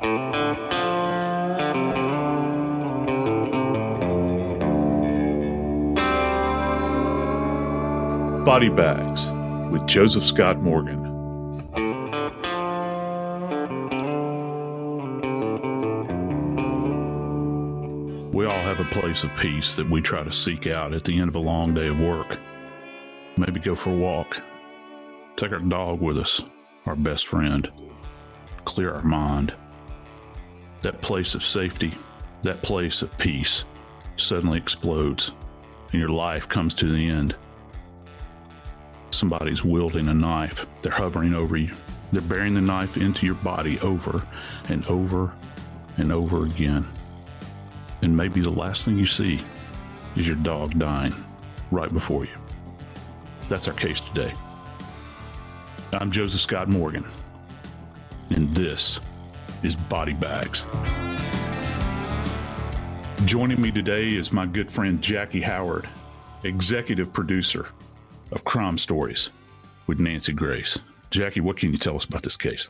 Body Bags with Joseph Scott Morgan. We all have a place of peace that we try to seek out at the end of a long day of work. Maybe go for a walk, take our dog with us, our best friend, clear our mind. That place of safety, that place of peace suddenly explodes, and your life comes to the end somebody's wielding a knife. They're hovering over you. They're burying the knife into your body over and over and over again. And maybe the last thing you see is your dog dying right before you. That's our case today. I'm Joseph Scott Morgan, and this is Body Bags. Joining me today is my good friend Jackie Howard, executive producer of Crime Stories with Nancy Grace. Jackie, what can you tell us about this case?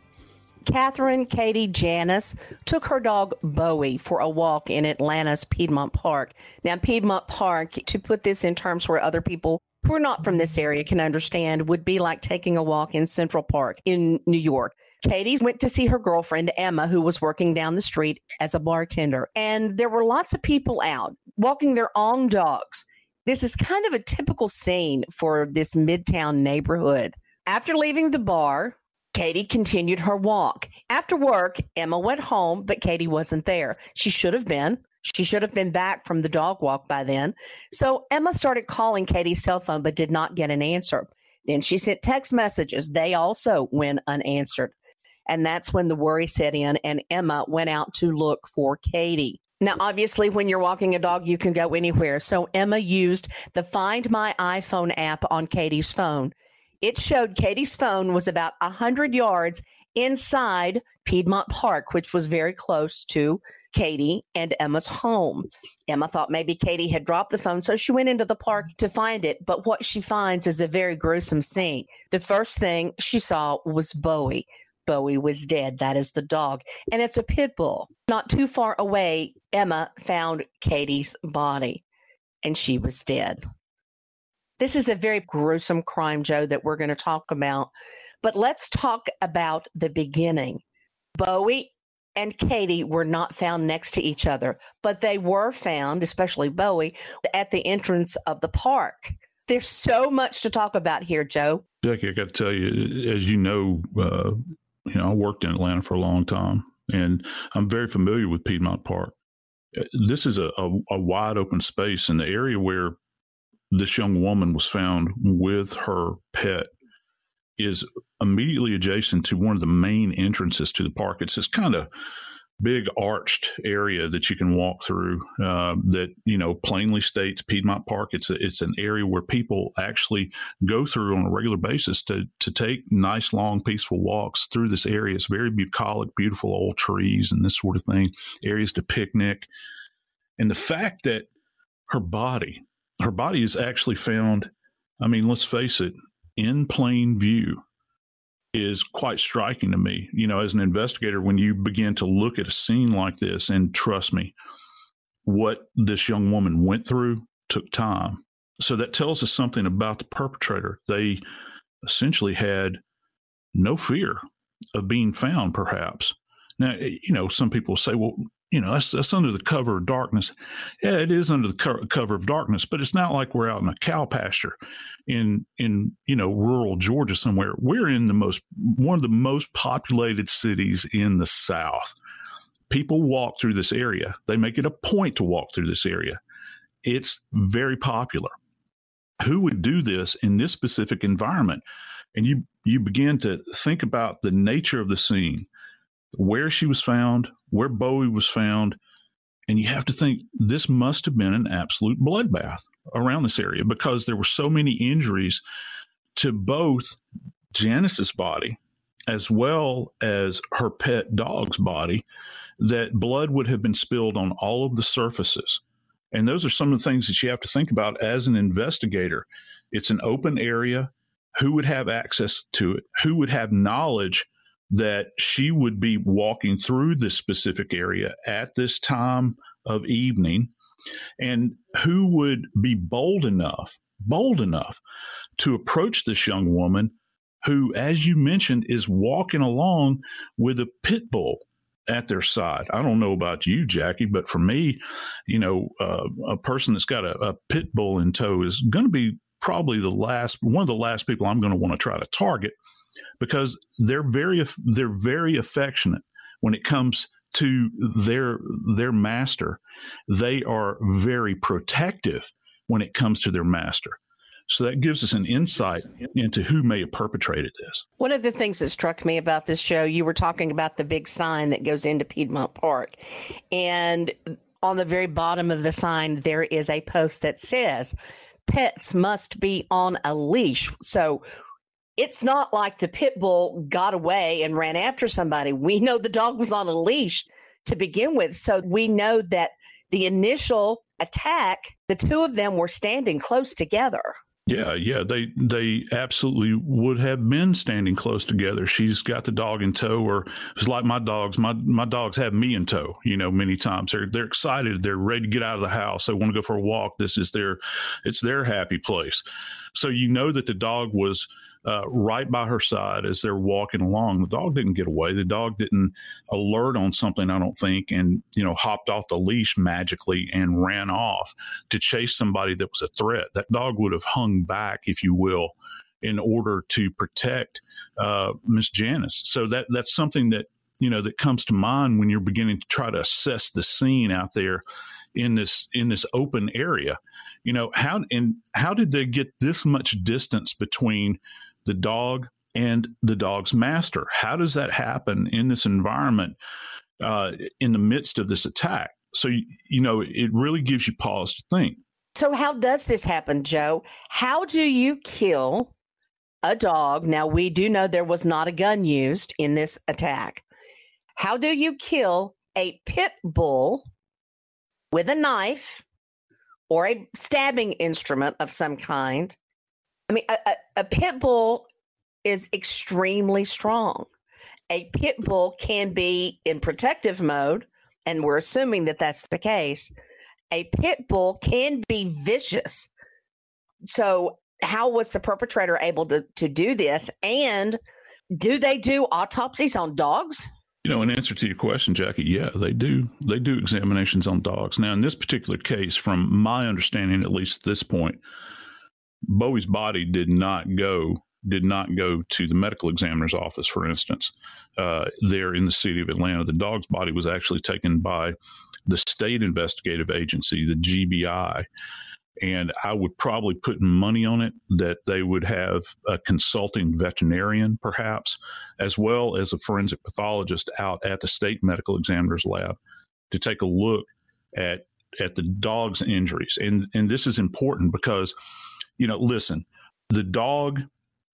Catherine Katie Janness took her dog Bowie for a walk in Atlanta's Piedmont Park. Now, Piedmont Park, to put this in terms where other people who are not from this area can understand, would be like taking a walk in Central Park in New York. Katie went to see her girlfriend, Emma, who was working down the street as a bartender. And there were lots of people out walking their own dogs. This is kind of a typical scene for this midtown neighborhood. After leaving the bar, Katie continued her walk. After work, Emma went home, but Katie wasn't there. She should have been. She should have been back from the dog walk by then. So Emma started calling Katie's cell phone, but did not get an answer. Then she sent text messages. They also went unanswered. And that's when the worry set in, and Emma went out to look for Katie. Now, obviously, when you're walking a dog, you can go anywhere. So Emma used the Find My iPhone app on Katie's phone. It showed Katie's phone was about 100 yards inside Piedmont Park, which was very close to Katie and Emma's home. Emma thought maybe Katie had dropped the phone, so she went into the park to find it. But what she finds is a very gruesome scene. The first thing she saw was Bowie. Bowie was dead. That is the dog. And it's a pit bull. Not too far away, Emma found Katie's body, and she was dead. This is a very gruesome crime, Joe, that we're going to talk about. But let's talk about the beginning. Bowie and Katie were not found next to each other, but they were found, especially Bowie, at the entrance of the park. There's so much to talk about here, Joe. Jackie, I got to tell you, as you know, uh, you know, I worked in Atlanta for a long time, and I'm very familiar with Piedmont Park. Uh, this is a, a, a wide open space, and the area where this young woman was found with her pet is immediately adjacent to one of the main entrances to the park. It's this kind of big arched area that you can walk through uh, that you know plainly states Piedmont Park. It's a, it's an area where people actually go through on a regular basis to to take nice long peaceful walks through this area. It's very bucolic, beautiful old trees and this sort of thing. Areas to picnic, and the fact that her body, her body is actually found. I mean, let's face it, in plain view is quite striking to me. You know, as an investigator, when you begin to look at a scene like this, and trust me, what this young woman went through took time. So that tells us something about the perpetrator. They essentially had no fear of being found, perhaps. Now, eh, you know, some people say, well, you know, that's, that's under the cover of darkness. Yeah, it is under the co- cover of darkness, but it's not like we're out in a cow pasture in, in, you know, rural Georgia somewhere. We're in the most, one of the most populated cities in the South. People walk through this area. They make it a point to walk through this area. It's very popular. Who would do this in this specific environment? And you, you begin to think about the nature of the scene where she was found, where Bowie was found, and you have to think this must have been an absolute bloodbath around this area because there were so many injuries to both Janness's body as well as her pet dog's body that blood would have been spilled on all of the surfaces. And those are some of the things that you have to think about as an investigator. It's an open area. Who would have access to it? Who would have knowledge that she would be walking through this specific area at this time of evening and who would be bold enough bold enough to approach this young woman who as you mentioned is walking along with a pit bull at their side. I don't know about you jackie but for me you know uh, a person that's got a, a pit bull in tow is going to be probably the last one of the last people i'm going to want to try to target because they're very they're very affectionate when it comes to their their master. They are very protective when it comes to their master. So that gives us an insight into who may have perpetrated this. One of the things that struck me about this show, you were talking about the big sign that goes into Piedmont Park. And on the very bottom of the sign, there is a post that says, Pets must be on a leash. So it's not like the pit bull got away and ran after somebody. We know the dog was on a leash to begin with. So we know that the initial attack, the two of them were standing close together. Yeah, yeah, they they absolutely would have been standing close together. She's got the dog in tow, or it's like my dogs. My my dogs have me in tow. You know, many times they're they're excited. They're ready to get out of the house. They want to go for a walk. This is their it's their happy place. So you know that the dog was uh, right by her side as they're walking along. The dog didn't get away. The dog didn't alert on something, I don't think, and you know hopped off the leash magically and ran off to chase somebody that was a threat. That dog would have hung back, if you will, in order to protect uh, Miss Janness. So that that's something that you know that comes to mind when you're beginning to try to assess the scene out there in this in this open area you know how and how did they get this much distance between the dog and the dog's master. How does that happen in this environment uh, in the midst of this attack? So, you know, it really gives you pause to think. So, how does this happen, Joe? How do you kill a dog? Now, we do know there was not a gun used in this attack. How do you kill a pit bull with a knife or a stabbing instrument of some kind I mean, a, a, a pit bull is extremely strong. A pit bull can be in protective mode, and we're assuming that that's the case. A pit bull can be vicious. So, how was the perpetrator able to, to do this? And do they do autopsies on dogs? You know, in answer to your question, Jackie, yeah, they do. They do examinations on dogs. Now, in this particular case, from my understanding, at least at this point, Bowie's body did not go did not go to the medical examiner's office, for instance, uh, there in the city of Atlanta. The dog's body was actually taken by the state investigative agency, the GBI. And I would probably put money on it that they would have a consulting veterinarian, perhaps, as well as a forensic pathologist out at the state medical examiner's lab to take a look at at the dog's injuries. And and this is important because you know, listen, the dog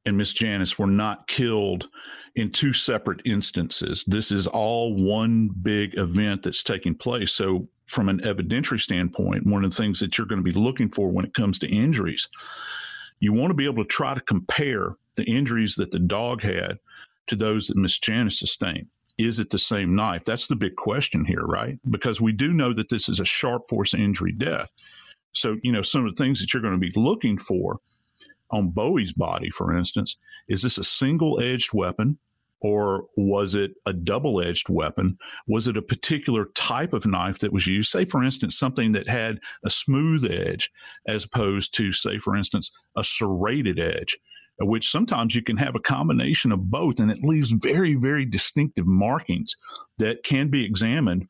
and Miss Janness were not killed in two separate instances. This is all one big event that's taking place. So from an evidentiary standpoint, one of the things that you're going to be looking for when it comes to injuries, you want to be able to try to compare the injuries that the dog had to those that Miss Janness sustained. Is it the same knife? That's the big question here, right? Because we do know that this is a sharp force injury death. So, you know, some of the things that you're going to be looking for on Bowie's body, for instance, is this a single edged weapon? or was it a double edged weapon? Was it a particular type of knife that was used? Say, for instance, something that had a smooth edge as opposed to, say, for instance, a serrated edge, which sometimes you can have a combination of both and it leaves very, very distinctive markings that can be examined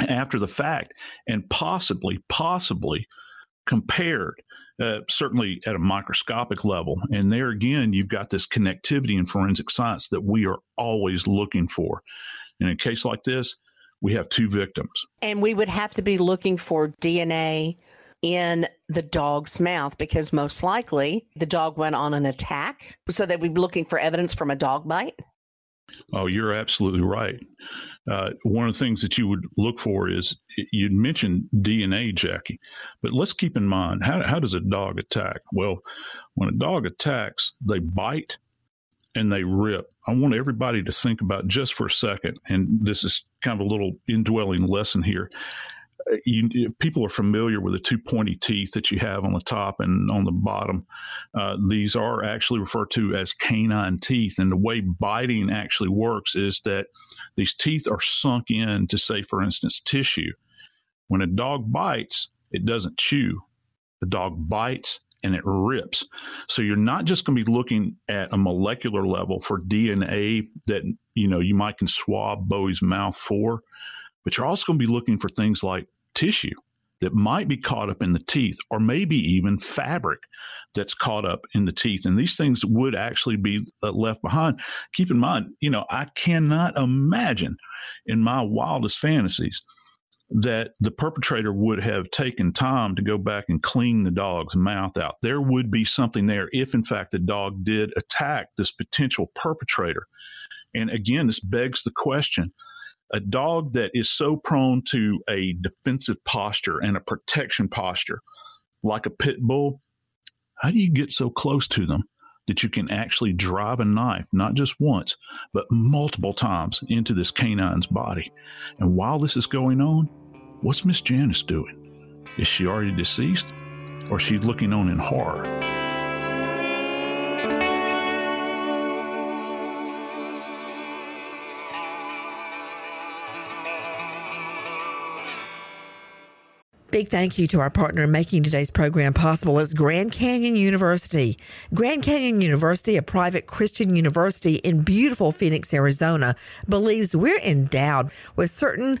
after the fact and possibly, possibly compared uh, certainly at a microscopic level. And there again, you've got this connectivity in forensic science that we are always looking for. In a case like this, we have two victims. And we would have to be looking for DNA in the dog's mouth because most likely the dog went on an attack. So that we'd be looking for evidence from a dog bite. Oh, you're absolutely right. Uh, one of the things that you would look for is you'd mentioned DNA, Jackie, but let's keep in mind how, how does a dog attack? Well, when a dog attacks, they bite and they rip. I want everybody to think about just for a second, and this is kind of a little indwelling lesson here you, people are familiar with the two pointy teeth that you have on the top and on the bottom. Uh, these are actually referred to as canine teeth. And the way biting actually works is that these teeth are sunk in to, say, for instance, tissue. When a dog bites, it doesn't chew. The dog bites and it rips. So you're not just going to be looking at a molecular level for DNA that you know you might can swab Bowie's mouth for, but you're also going to be looking for things like tissue that might be caught up in the teeth, or maybe even fabric that's caught up in the teeth. And these things would actually be uh, left behind. Keep in mind, you know, I cannot imagine in my wildest fantasies that the perpetrator would have taken time to go back and clean the dog's mouth out. There would be something there if, in fact, the dog did attack this potential perpetrator. And again, this begs the question a dog that is so prone to a defensive posture and a protection posture, like a pit bull, how do you get so close to them that you can actually drive a knife, not just once, but multiple times into this canine's body? And while this is going on, what's Miss Janness doing? Is she already deceased or is she looking on in horror? Big thank you to our partner in making today's program possible is Grand Canyon University. Grand Canyon University, a private Christian university in beautiful Phoenix, Arizona, believes we're endowed with certain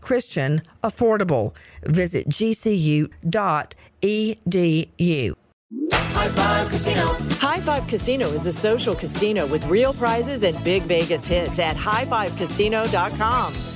Christian, affordable. Visit gcu.edu. High Five Casino. High Five Casino is a social casino with real prizes and big Vegas hits at highfivecasino.com.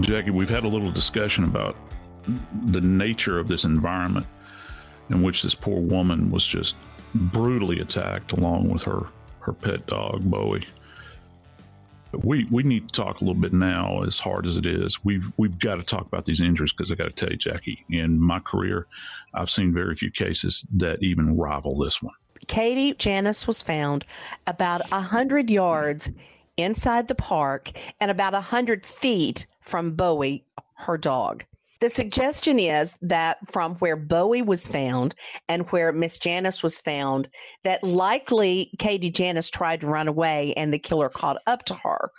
Jackie, we've had a little discussion about the nature of this environment in which this poor woman was just brutally attacked along with her her pet dog Bowie. We we need to talk a little bit now, as hard as it is. We've we've got to talk about these injuries because I got to tell you, Jackie, in my career, I've seen very few cases that even rival this one. Katie Janness was found about a hundred yards inside the park and about a hundred feet from Bowie, her dog. The suggestion is that from where Bowie was found and where Miss Janness was found, that likely Katie Janness tried to run away and the killer caught up to her.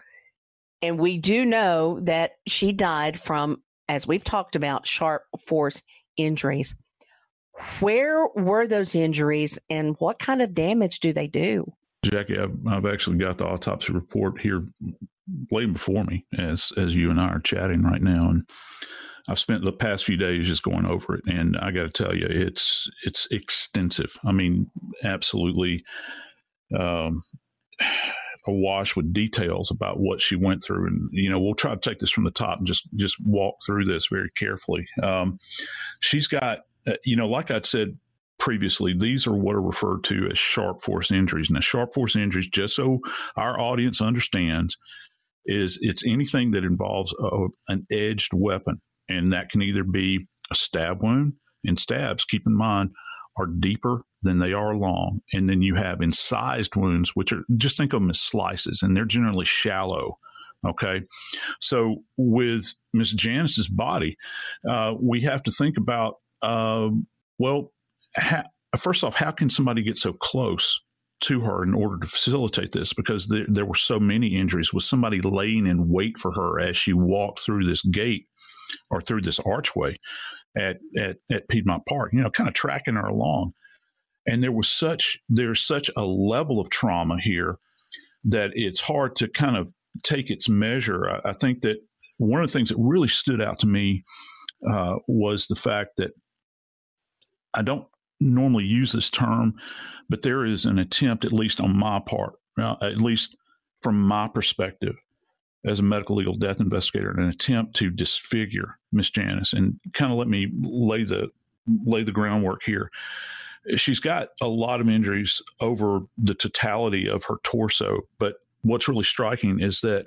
And we do know that she died from, as we've talked about, sharp force injuries. Where were those injuries and what kind of damage do they do? Jackie, I've, I've actually got the autopsy report here laying before me as as you and I are chatting right now, and I've spent the past few days just going over it, and I got to tell you, it's it's extensive. I mean, absolutely um, awash with details about what she went through, and you know, we'll try to take this from the top and just just walk through this very carefully. Um, she's got, uh, you know, like I said previously, these are what are referred to as sharp force injuries. Now, sharp force injuries, just so our audience understands, is it's anything that involves a, an edged weapon and that can either be a stab wound. And stabs, keep in mind, are deeper than they are long. And then you have incised wounds, which are just think of them as slices, and they're generally shallow. Okay. So with Miss Janness's body, uh, we have to think about, uh, well, ha- first off, how can somebody get so close to her in order to facilitate this? Because there, there were so many injuries. Was somebody laying in wait for her as she walked through this gate or through this archway at, at, at Piedmont Park, you know, kind of tracking her along. And there was such, there's such a level of trauma here that it's hard to kind of take its measure. I, I think that one of the things that really stood out to me uh, was the fact that I don't normally use this term, but there is an attempt, at least on my part, uh, at least from my perspective, as a medical legal death investigator an attempt to disfigure Miss Janness and kind of let me lay the lay the groundwork here. She's got a lot of injuries over the totality of her torso, but what's really striking is that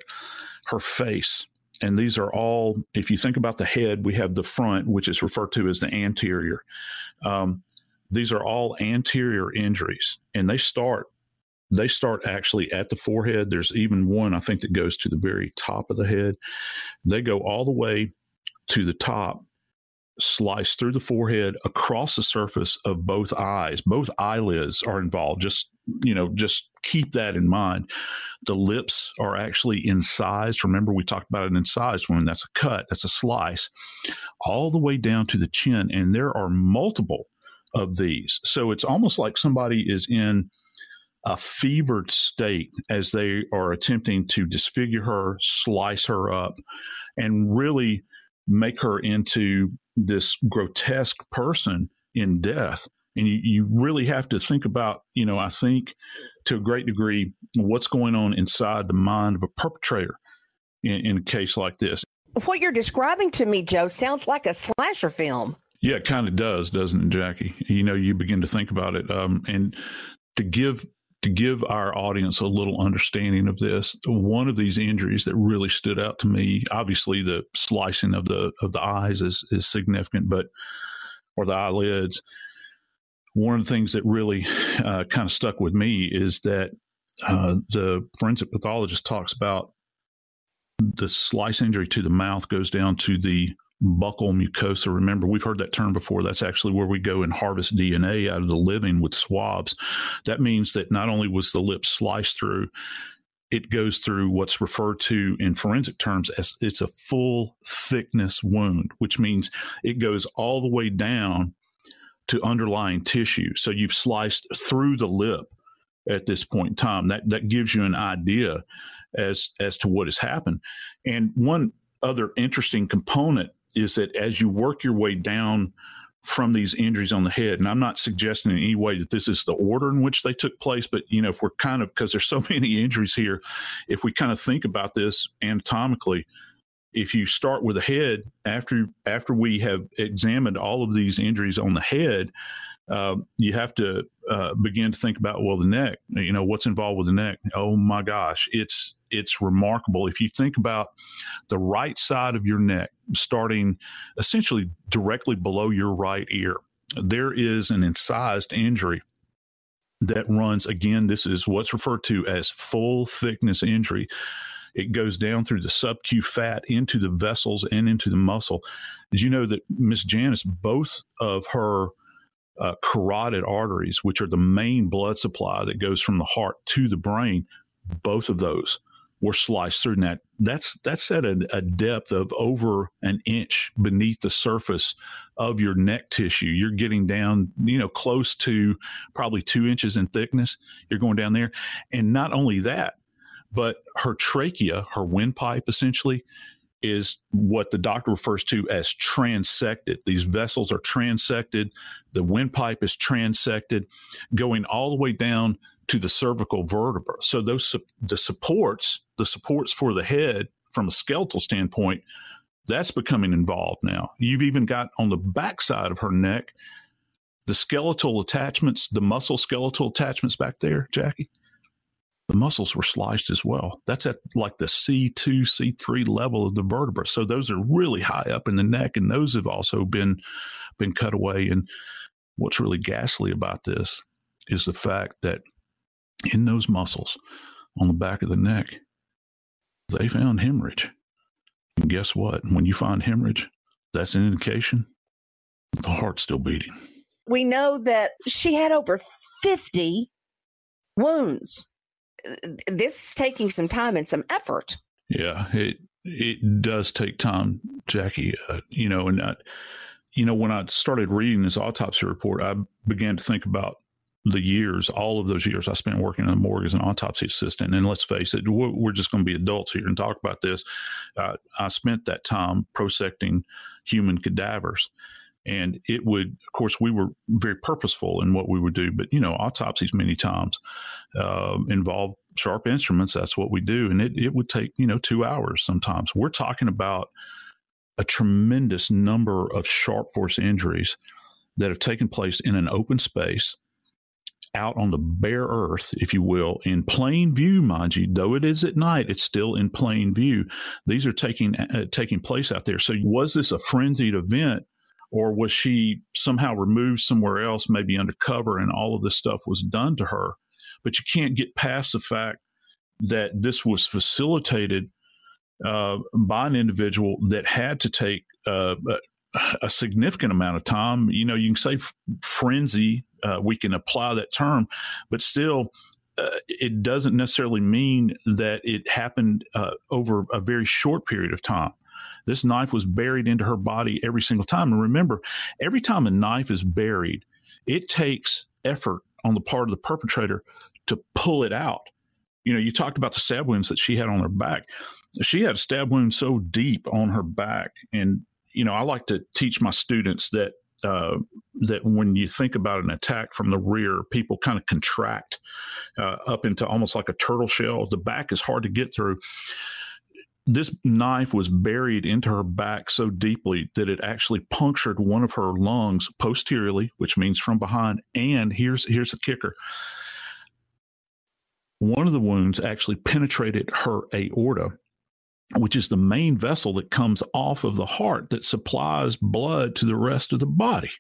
her face and these are all if you think about the head we have the front which is referred to as the anterior um, these are all anterior injuries and they start they start actually at the forehead. There's even one, I think, that goes to the very top of the head. They go all the way to the top, slice through the forehead, across the surface of both eyes. Both eyelids are involved. Just, you know, just keep that in mind. The lips are actually incised. Remember, we talked about an incised wound. That's a cut, that's a slice, all the way down to the chin. And there are multiple of these. So it's almost like somebody is in a fevered state as they are attempting to disfigure her, slice her up, and really make her into this grotesque person in death. And you, you really have to think about, you know, I think to a great degree, what's going on inside the mind of a perpetrator in, in a case like this. What you're describing to me, Joe, sounds like a slasher film. Yeah, it kind of does, doesn't it, Jackie? You know, you begin to think about it. Um, and to give to give our audience a little understanding of this, one of these injuries that really stood out to me, obviously the slicing of the of the eyes is is significant, but or the eyelids. One of the things that really uh, kind of stuck with me is that uh, the forensic pathologist talks about the slice injury to the mouth goes down to the buccal mucosa. Remember, we've heard that term before. That's actually where we go and harvest DNA out of the living with swabs. That means that not only was the lip sliced through, it goes through what's referred to in forensic terms as it's a full thickness wound, which means it goes all the way down to underlying tissue. So you've sliced through the lip at this point in time. That that gives you an idea as as to what has happened. And one other interesting component is that as you work your way down from these injuries on the head, and I'm not suggesting in any way that this is the order in which they took place, but you know, if we're kind of because there's so many injuries here, if we kind of think about this anatomically, if you start with the head after after we have examined all of these injuries on the head, uh, you have to uh, begin to think about well the neck you know what's involved with the neck? Oh my gosh it's it's remarkable. If you think about the right side of your neck starting essentially directly below your right ear there is an incised injury that runs again this is what's referred to as full thickness injury. It goes down through the subq fat into the vessels and into the muscle. Did you know that miss janness both of her uh, carotid arteries, which are the main blood supply that goes from the heart to the brain, both of those were sliced through. that that's that's at a, a, depth of over an inch beneath the surface of your neck tissue. You're getting down, you know, close to probably two inches in thickness. You're going down there, and not only that, but her trachea, her windpipe, essentially is what the doctor refers to as transected. These vessels are transected. The windpipe is transected, going all the way down to the cervical vertebra. So those the supports, the supports for the head from a skeletal standpoint, that's becoming involved now. You've even got on the backside of her neck the skeletal attachments, the muscle skeletal attachments back there, Jackie the muscles were sliced as well. That's at like the C2, C3 level of the vertebra. So those are really high up in the neck, and those have also been been cut away. And what's really ghastly about this is the fact that in those muscles on the back of the neck, they found hemorrhage. And guess what? When you find hemorrhage, that's an indication the heart's still beating. We know that she had over 50 wounds this is taking some time and some effort. Yeah, it it does take time, Jackie. Uh, you know, and I, you know, when I started reading this autopsy report, I began to think about the years, all of those years I spent working in the morgue as an autopsy assistant. And let's face it, we're just going to be adults here and talk about this. Uh, I spent that time prosecting human cadavers. And it would, of course, we were very purposeful in what we would do, but you know, autopsies many times uh, involve sharp instruments. That's what we do, and it it would take you know two hours sometimes. We're talking about a tremendous number of sharp force injuries that have taken place in an open space out on the bare earth, if you will, in plain view, mind you. Though it is at night, it's still in plain view. These are taking uh, taking place out there. So, was this a frenzied event? or was she somehow removed somewhere else, maybe undercover, and all of this stuff was done to her? But you can't get past the fact that this was facilitated uh, by an individual that had to take uh, a significant amount of time. You know, you can say f- frenzy, uh, we can apply that term, but still, uh, it doesn't necessarily mean that it happened uh, over a very short period of time. This knife was buried into her body every single time. And remember, every time a knife is buried, it takes effort on the part of the perpetrator to pull it out. You know, you talked about the stab wounds that she had on her back. She had a stab wound so deep on her back. And, you know, I like to teach my students that uh, that when you think about an attack from the rear, people kind of contract uh, up into almost like a turtle shell. The back is hard to get through this knife was buried into her back so deeply that it actually punctured one of her lungs posteriorly, which means from behind. And here's here's the kicker. One of the wounds actually penetrated her aorta, which is the main vessel that comes off of the heart that supplies blood to the rest of the body.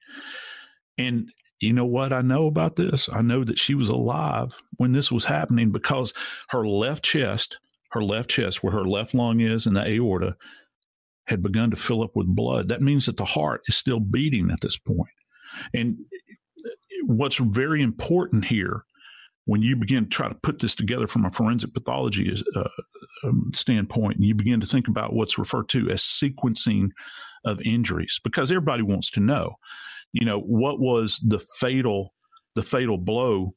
And you know what I know about this? I know that she was alive when this was happening because her left chest her left chest, where her left lung is and the aorta, had begun to fill up with blood. That means that the heart is still beating at this point. And what's very important here when you begin to try to put this together from a forensic pathology uh, um, standpoint, and you begin to think about what's referred to as sequencing of injuries, because everybody wants to know, you know, what was the fatal the fatal blow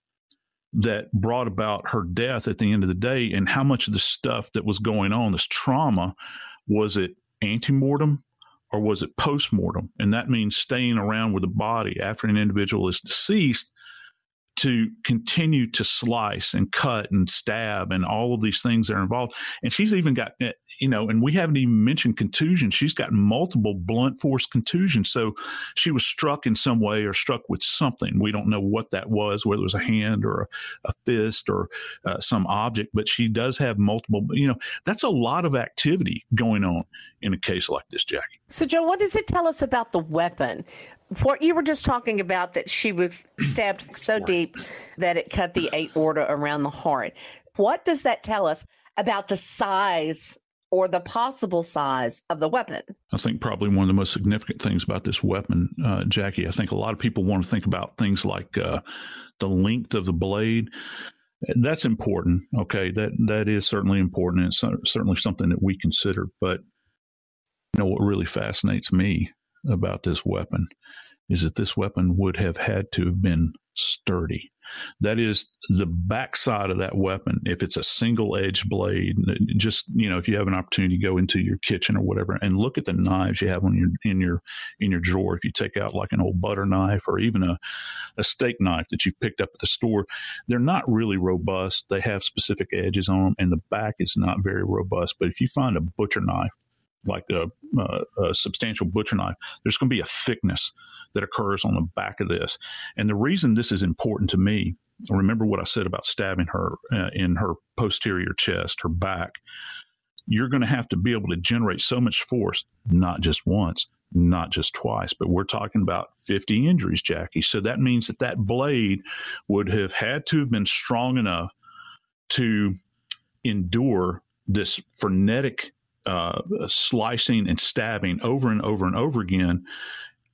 that brought about her death at the end of the day and how much of the stuff that was going on this trauma was it antemortem or was it postmortem? And that means staying around with the body after an individual is deceased to continue to slice and cut and stab and all of these things that are involved. And she's even got, eh, you know, and we haven't even mentioned contusion. She's got multiple blunt force contusions. So she was struck in some way or struck with something. We don't know what that was, whether it was a hand or a, a fist or uh, some object, but she does have multiple, you know, that's a lot of activity going on in a case like this, Jackie. So, Joe, what does it tell us about the weapon? What you were just talking about that she was stabbed so deep that it cut the aorta around the heart. What does that tell us about the size or the possible size of the weapon? I think probably one of the most significant things about this weapon, uh, Jackie, I think a lot of people want to think about things like uh, the length of the blade. That's important. Okay, that that is certainly important. It's certainly something that we consider. But you know what really fascinates me about this weapon is that this weapon would have had to have been sturdy. That is the backside of that weapon. If it's a single edged blade, just you know, if you have an opportunity to go into your kitchen or whatever and look at the knives you have on your in your in your drawer. If you take out like an old butter knife or even a, a steak knife that you've picked up at the store, they're not really robust. They have specific edges on them, and the back is not very robust. But if you find a butcher knife like a, a, a, substantial butcher knife, there's going to be a thickness that occurs on the back of this. And the reason this is important to me, remember what I said about stabbing her uh, in her posterior chest, her back. You're going to have to be able to generate so much force, not just once, not just twice, but we're talking about 50 injuries, Jackie. So that means that that blade would have had to have been strong enough to endure this frenetic uh, slicing and stabbing over and over and over again,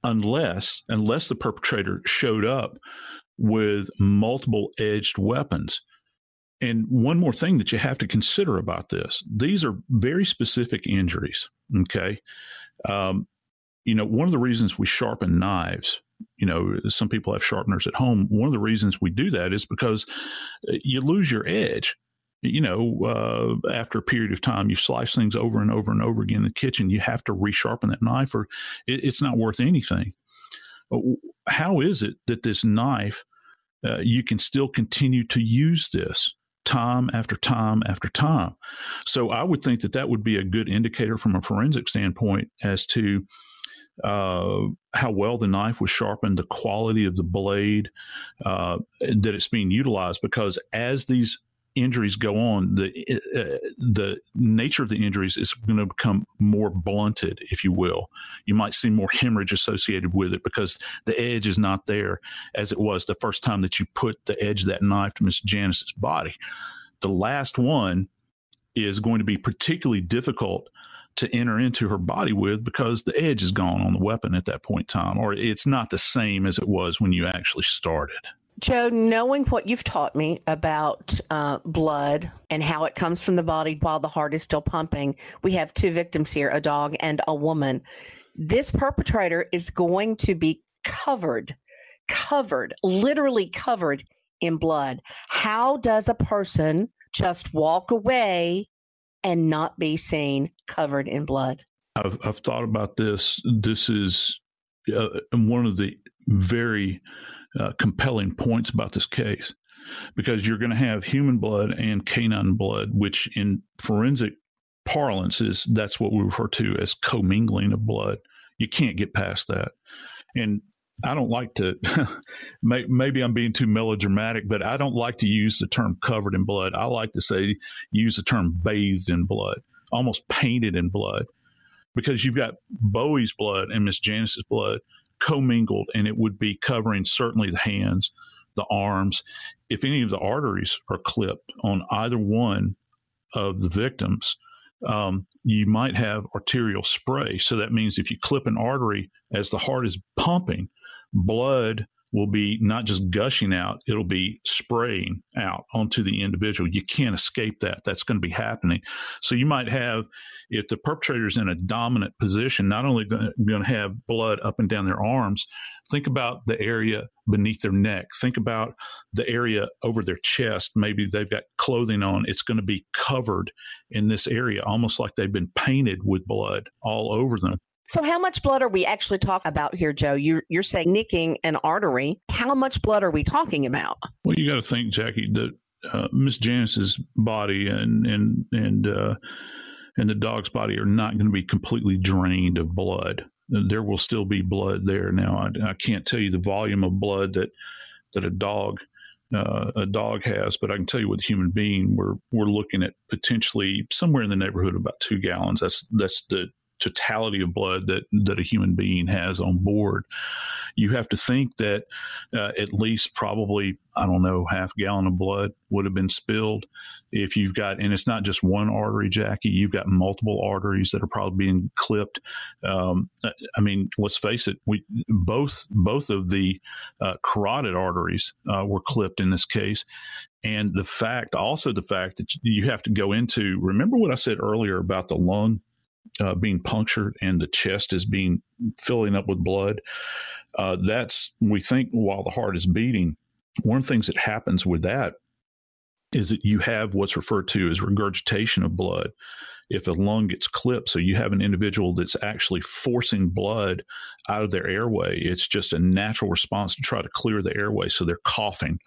unless unless the perpetrator showed up with multiple edged weapons. And one more thing that you have to consider about this: these are very specific injuries. Okay, um, you know one of the reasons we sharpen knives you know, some people have sharpeners at home. One of the reasons we do that is because uh, you lose your edge you know, uh, after a period of time, you slice things over and over and over again in the kitchen. You have to resharpen that knife, or it, it's not worth anything. How is it that this knife, uh, you can still continue to use this time after time after time? So I would think that that would be a good indicator from a forensic standpoint as to uh, how well the knife was sharpened, the quality of the blade, uh, that it's being utilized. Because as these injuries go on, the uh, the nature of the injuries is going to become more blunted, if you will. You might see more hemorrhage associated with it because the edge is not there as it was the first time that you put the edge of that knife to Miss Janness's body. The last one is going to be particularly difficult to enter into her body with because the edge is gone on the weapon at that point in time, or it's not the same as it was when you actually started. Joe, knowing what you've taught me about uh, blood and how it comes from the body while the heart is still pumping, we have two victims here a dog and a woman. This perpetrator is going to be covered, covered, literally covered in blood. How does a person just walk away and not be seen covered in blood? I've, I've thought about this. This is uh, one of the very uh, compelling points about this case because you're going to have human blood and canine blood, which in forensic parlance is that's what we refer to as commingling of blood. You can't get past that. And I don't like to, maybe I'm being too melodramatic, but I don't like to use the term covered in blood. I like to say, use the term bathed in blood, almost painted in blood, because you've got Bowie's blood and Miss Janness's blood commingled and it would be covering certainly the hands, the arms. If any of the arteries are clipped on either one of the victims, um, you might have arterial spray. So that means if you clip an artery as the heart is pumping, blood will be not just gushing out, it'll be spraying out onto the individual. You can't escape that. That's going to be happening. So you might have, if the perpetrator is in a dominant position, not only going to have blood up and down their arms, think about the area beneath their neck. Think about the area over their chest. Maybe they've got clothing on. It's going to be covered in this area, almost like they've been painted with blood all over them. So, how much blood are we actually talking about here, Joe? You're, you're saying nicking an artery. How much blood are we talking about? Well, you got to think, Jackie, that uh, Miss Janness's body and and and uh, and the dog's body are not going to be completely drained of blood. There will still be blood there. Now, I, I can't tell you the volume of blood that that a dog uh, a dog has, but I can tell you with a human being, we're we're looking at potentially somewhere in the neighborhood of about two gallons. That's that's the totality of blood that that a human being has on board. You have to think that uh, at least probably I don't know half gallon of blood would have been spilled if you've got and it's not just one artery, Jackie. You've got multiple arteries that are probably being clipped. Um, I mean, let's face it, we both both of the uh, carotid arteries uh, were clipped in this case, and the fact also the fact that you have to go into remember what i said earlier about the lung uh, being punctured and the chest is being filling up with blood. Uh, that's we think while the heart is beating. One of the things that happens with that is that you have what's referred to as regurgitation of blood if a lung gets clipped. So you have an individual that's actually forcing blood out of their airway. It's just a natural response to try to clear the airway. So they're coughing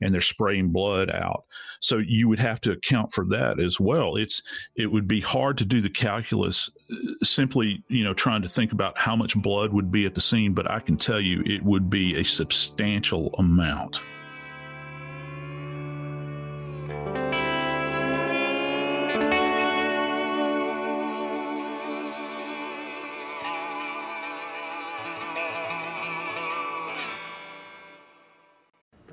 and they're spraying blood out. So you would have to account for that as well. It's it would be hard to do the calculus uh, simply, you know, trying to think about how much blood would be at the scene, but I can tell you it would be a substantial amount.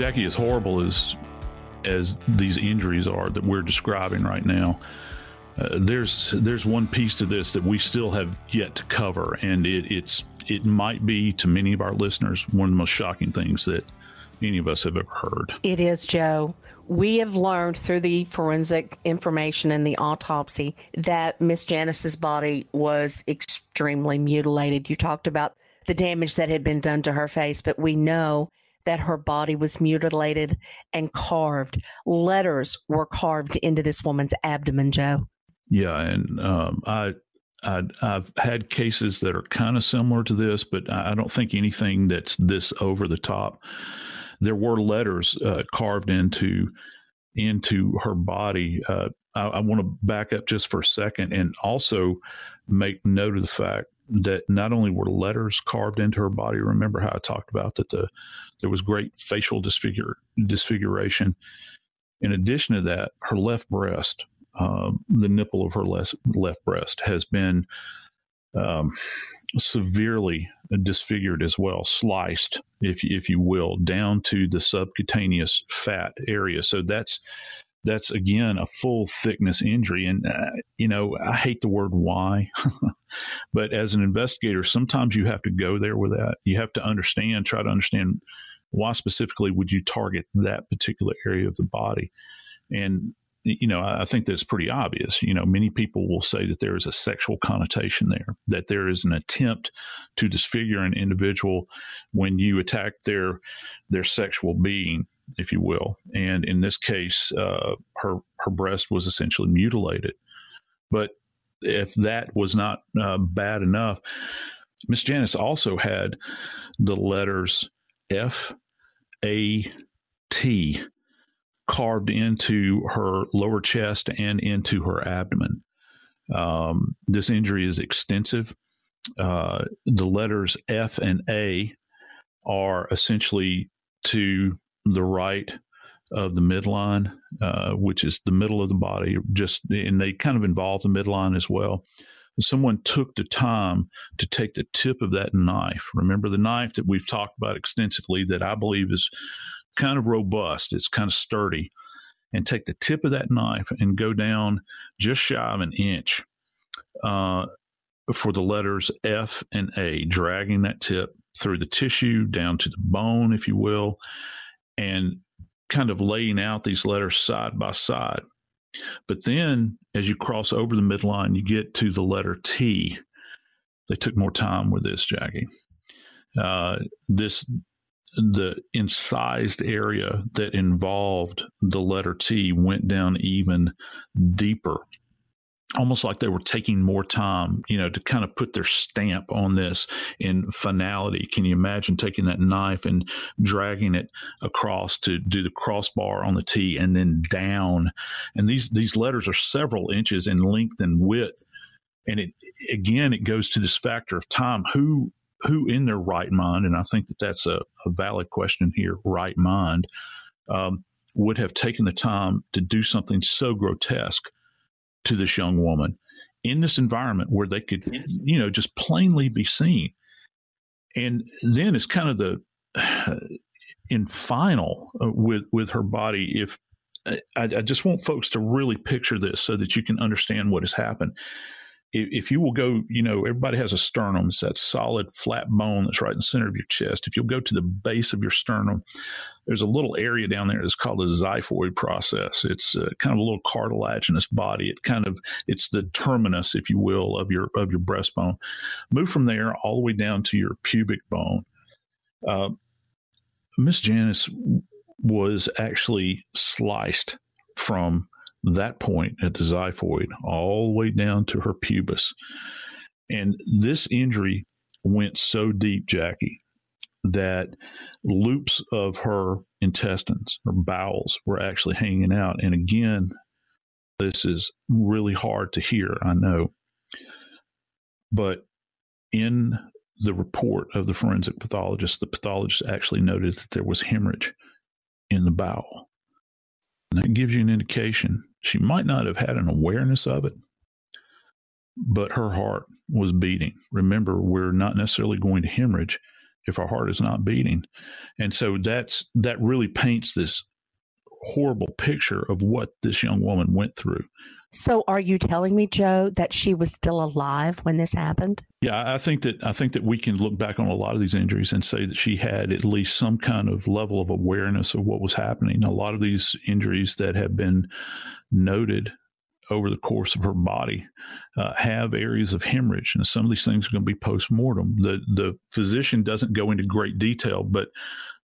Jackie, as horrible as as these injuries are that we're describing right now, uh, there's there's one piece to this that we still have yet to cover, and it, it's it might be to many of our listeners one of the most shocking things that any of us have ever heard. It is, Joe. We have learned through the forensic information and the autopsy that Miss Janness's body was extremely mutilated. You talked about the damage that had been done to her face, but we know that her body was mutilated and carved. Letters were carved into this woman's abdomen, Joe. Yeah, and um, I, I have had cases that are kind of similar to this, but I don't think anything that's this over the top. There were letters uh, carved into into her body. Uh, I, I want to back up just for a second and also make note of the fact that not only were letters carved into her body. Remember how I talked about that the there was great facial disfigure, disfiguration. In addition to that, her left breast, uh, the nipple of her left, left breast, has been um, severely disfigured as well, sliced, if if you will, down to the subcutaneous fat area. So that's that's again a full thickness injury. And, uh, you know, I hate the word why, but as an investigator, sometimes you have to go there with that. You have to understand, try to understand why specifically would you target that particular area of the body. And you know, I think that's pretty obvious. You know, many people will say that there is a sexual connotation there, that there is an attempt to disfigure an individual when you attack their their sexual being, if you will. And in this case, uh, her her breast was essentially mutilated. But if that was not uh, bad enough, Miss Janness also had the letters F A T carved into her lower chest and into her abdomen. Um, this injury is extensive. Uh, the letters F and A are essentially to the right of the midline, uh, which is the middle of the body. Just and they kind of involve the midline as well. Someone took the time to take the tip of that knife. Remember the knife that we've talked about extensively, that I believe is kind of robust, it's kind of sturdy, and take the tip of that knife and go down just shy of an inch uh, for the letters F and A, dragging that tip through the tissue down to the bone, if you will, and kind of laying out these letters side by side. But then as you cross over the midline, you get to the letter T. They took more time with this, Jackie. Uh, this the incised area that involved the letter T went down even deeper. Almost like they were taking more time, you know, to kind of put their stamp on this in finality. Can you imagine taking that knife and dragging it across to do the crossbar on the T and then down? And these these letters are several inches in length and width. And it again, it goes to this factor of time. Who who in their right mind, and I think that that's a, a valid question here, right mind, um, would have taken the time to do something so grotesque to this young woman in this environment where they could, you know, just plainly be seen. And then it's kind of the in final uh, with with her body. If I, I just want folks to really picture this so that you can understand what has happened if you will go, you know, everybody has a sternum. It's that solid flat bone that's right in the center of your chest. If you'll go to the base of your sternum, there's a little area down there that's called the xiphoid process. It's uh, kind of a little cartilaginous body. It kind of it's the terminus, if you will, of your of your breastbone. Move from there all the way down to your pubic bone. Uh, Miss Janness was actually sliced from that point at the xiphoid all the way down to her pubis. And this injury went so deep, Jackie, that loops of her intestines or bowels were actually hanging out. And again, this is really hard to hear, I know. But in the report of the forensic pathologist, the pathologist actually noted that there was hemorrhage in the bowel. And that gives you an indication she might not have had an awareness of it, but her heart was beating. Remember, we're not necessarily going to hemorrhage if our heart is not beating. And so that's that really paints this horrible picture of what this young woman went through. So are you telling me, Joe, that she was still alive when this happened? Yeah, I think that I think that we can look back on a lot of these injuries and say that she had at least some kind of level of awareness of what was happening. A lot of these injuries that have been noted over the course of her body uh, have areas of hemorrhage, and some of these things are going to be post mortem. The the physician doesn't go into great detail, but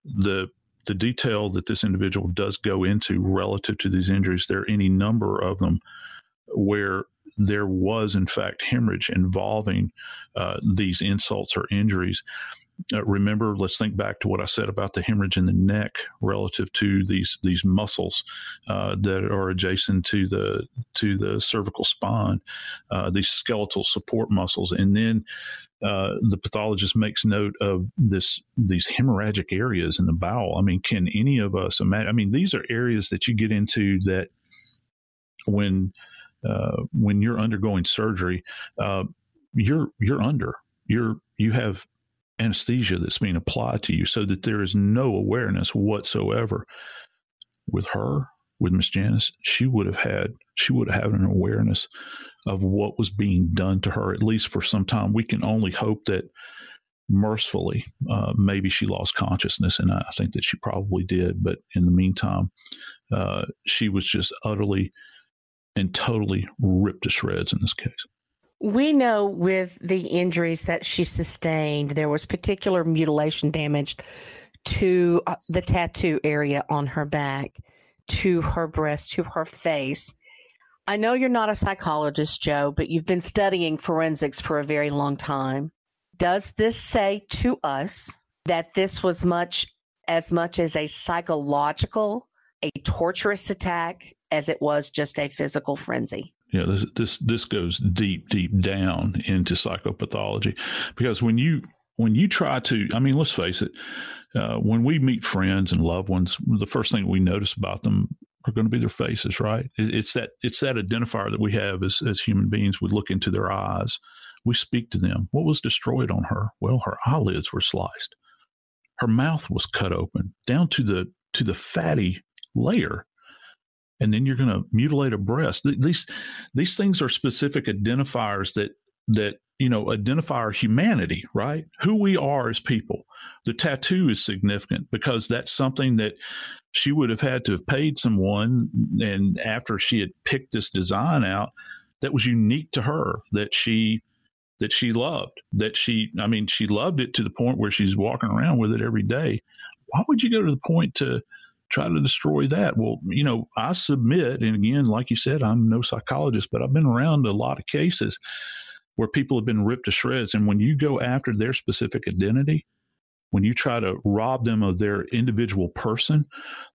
the the detail that this individual does go into relative to these injuries, there are any number of them where there was, in fact, hemorrhage involving uh, these insults or injuries. Uh, remember, let's think back to what I said about the hemorrhage in the neck relative to these these muscles uh, that are adjacent to the to the cervical spine, uh, these skeletal support muscles, and then uh, the pathologist makes note of this these hemorrhagic areas in the bowel. I mean, can any of us imagine? I mean, these are areas that you get into that when uh, when you're undergoing surgery, uh, you're you're under you're you have anesthesia that's being applied to you, so that there is no awareness whatsoever. With her, with Miss Janness, she would have had she would have had an awareness of what was being done to her, at least for some time. We can only hope that mercifully, uh, maybe she lost consciousness, and I think that she probably did. But in the meantime, uh, she was just utterly and totally ripped to shreds in this case. We know with the injuries that she sustained, there was particular mutilation damage to uh, the tattoo area on her back, to her breast, to her face. I know you're not a psychologist, Joe, but you've been studying forensics for a very long time. Does this say to us that this was much as much as a psychological, a torturous attack as it was just a physical frenzy? Yeah, this this this goes deep, deep down into psychopathology because when you when you try to, I mean, let's face it, uh, when we meet friends and loved ones, the first thing we notice about them are going to be their faces, right? It's that it's that identifier that we have as as human beings. We look into their eyes, we speak to them. What was destroyed on her? Well, her eyelids were sliced, her mouth was cut open down to the to the fatty layer, and then you're going to mutilate a breast. These these things are specific identifiers that that you know identify our humanity, right? Who we are as people. The tattoo is significant because that's something that she would have had to have paid someone and after she had picked this design out that was unique to her that she that she loved that she i mean she loved it to the point where she's walking around with it every day why would you go to the point to try to destroy that well you know i submit and again like you said i'm no psychologist but i've been around a lot of cases where people have been ripped to shreds and when you go after their specific identity when you try to rob them of their individual person,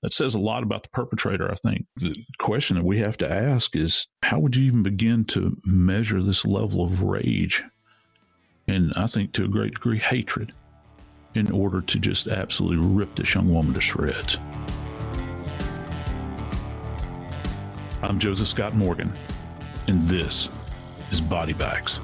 that says a lot about the perpetrator, I think. The question that we have to ask is how would you even begin to measure this level of rage? And I think to a great degree, hatred in order to just absolutely rip this young woman to shreds. I'm Joseph Scott Morgan, and this is Body Bags.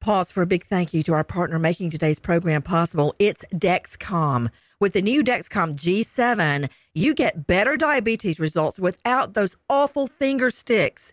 Pause for a big thank you to our partner making today's program possible. It's Dexcom. With the new Dexcom G7, you get better diabetes results without those awful finger sticks.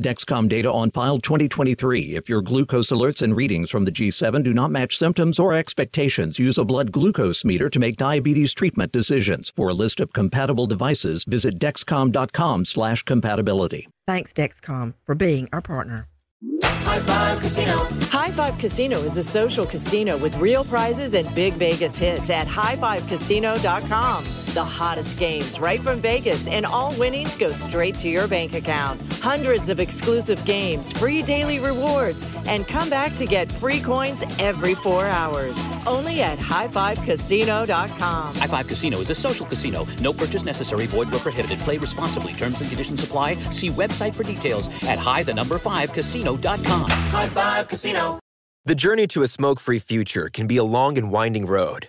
Dexcom data on file 2023. If your glucose alerts and readings from the G7 do not match symptoms or expectations, use a blood glucose meter to make diabetes treatment decisions. For a list of compatible devices, visit dexcom.com/compatibility. Thanks Dexcom for being our partner. High Five Casino. High Five Casino is a social casino with real prizes and big Vegas hits at highfivecasino.com. The hottest games right from Vegas, and all winnings go straight to your bank account. Hundreds of exclusive games, free daily rewards, and come back to get free coins every four hours. Only at highfivecasino.com. High Five Casino is a social casino. No purchase necessary. Void where prohibited. Play responsibly. Terms and conditions apply. See website for details at high the number five casino.com. High Five Casino. The journey to a smoke free future can be a long and winding road.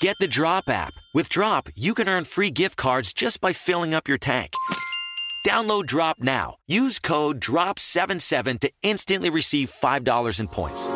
Get the Drop app. With Drop, you can earn free gift cards just by filling up your tank. Download Drop now. Use code DROP77 to instantly receive $5 in points.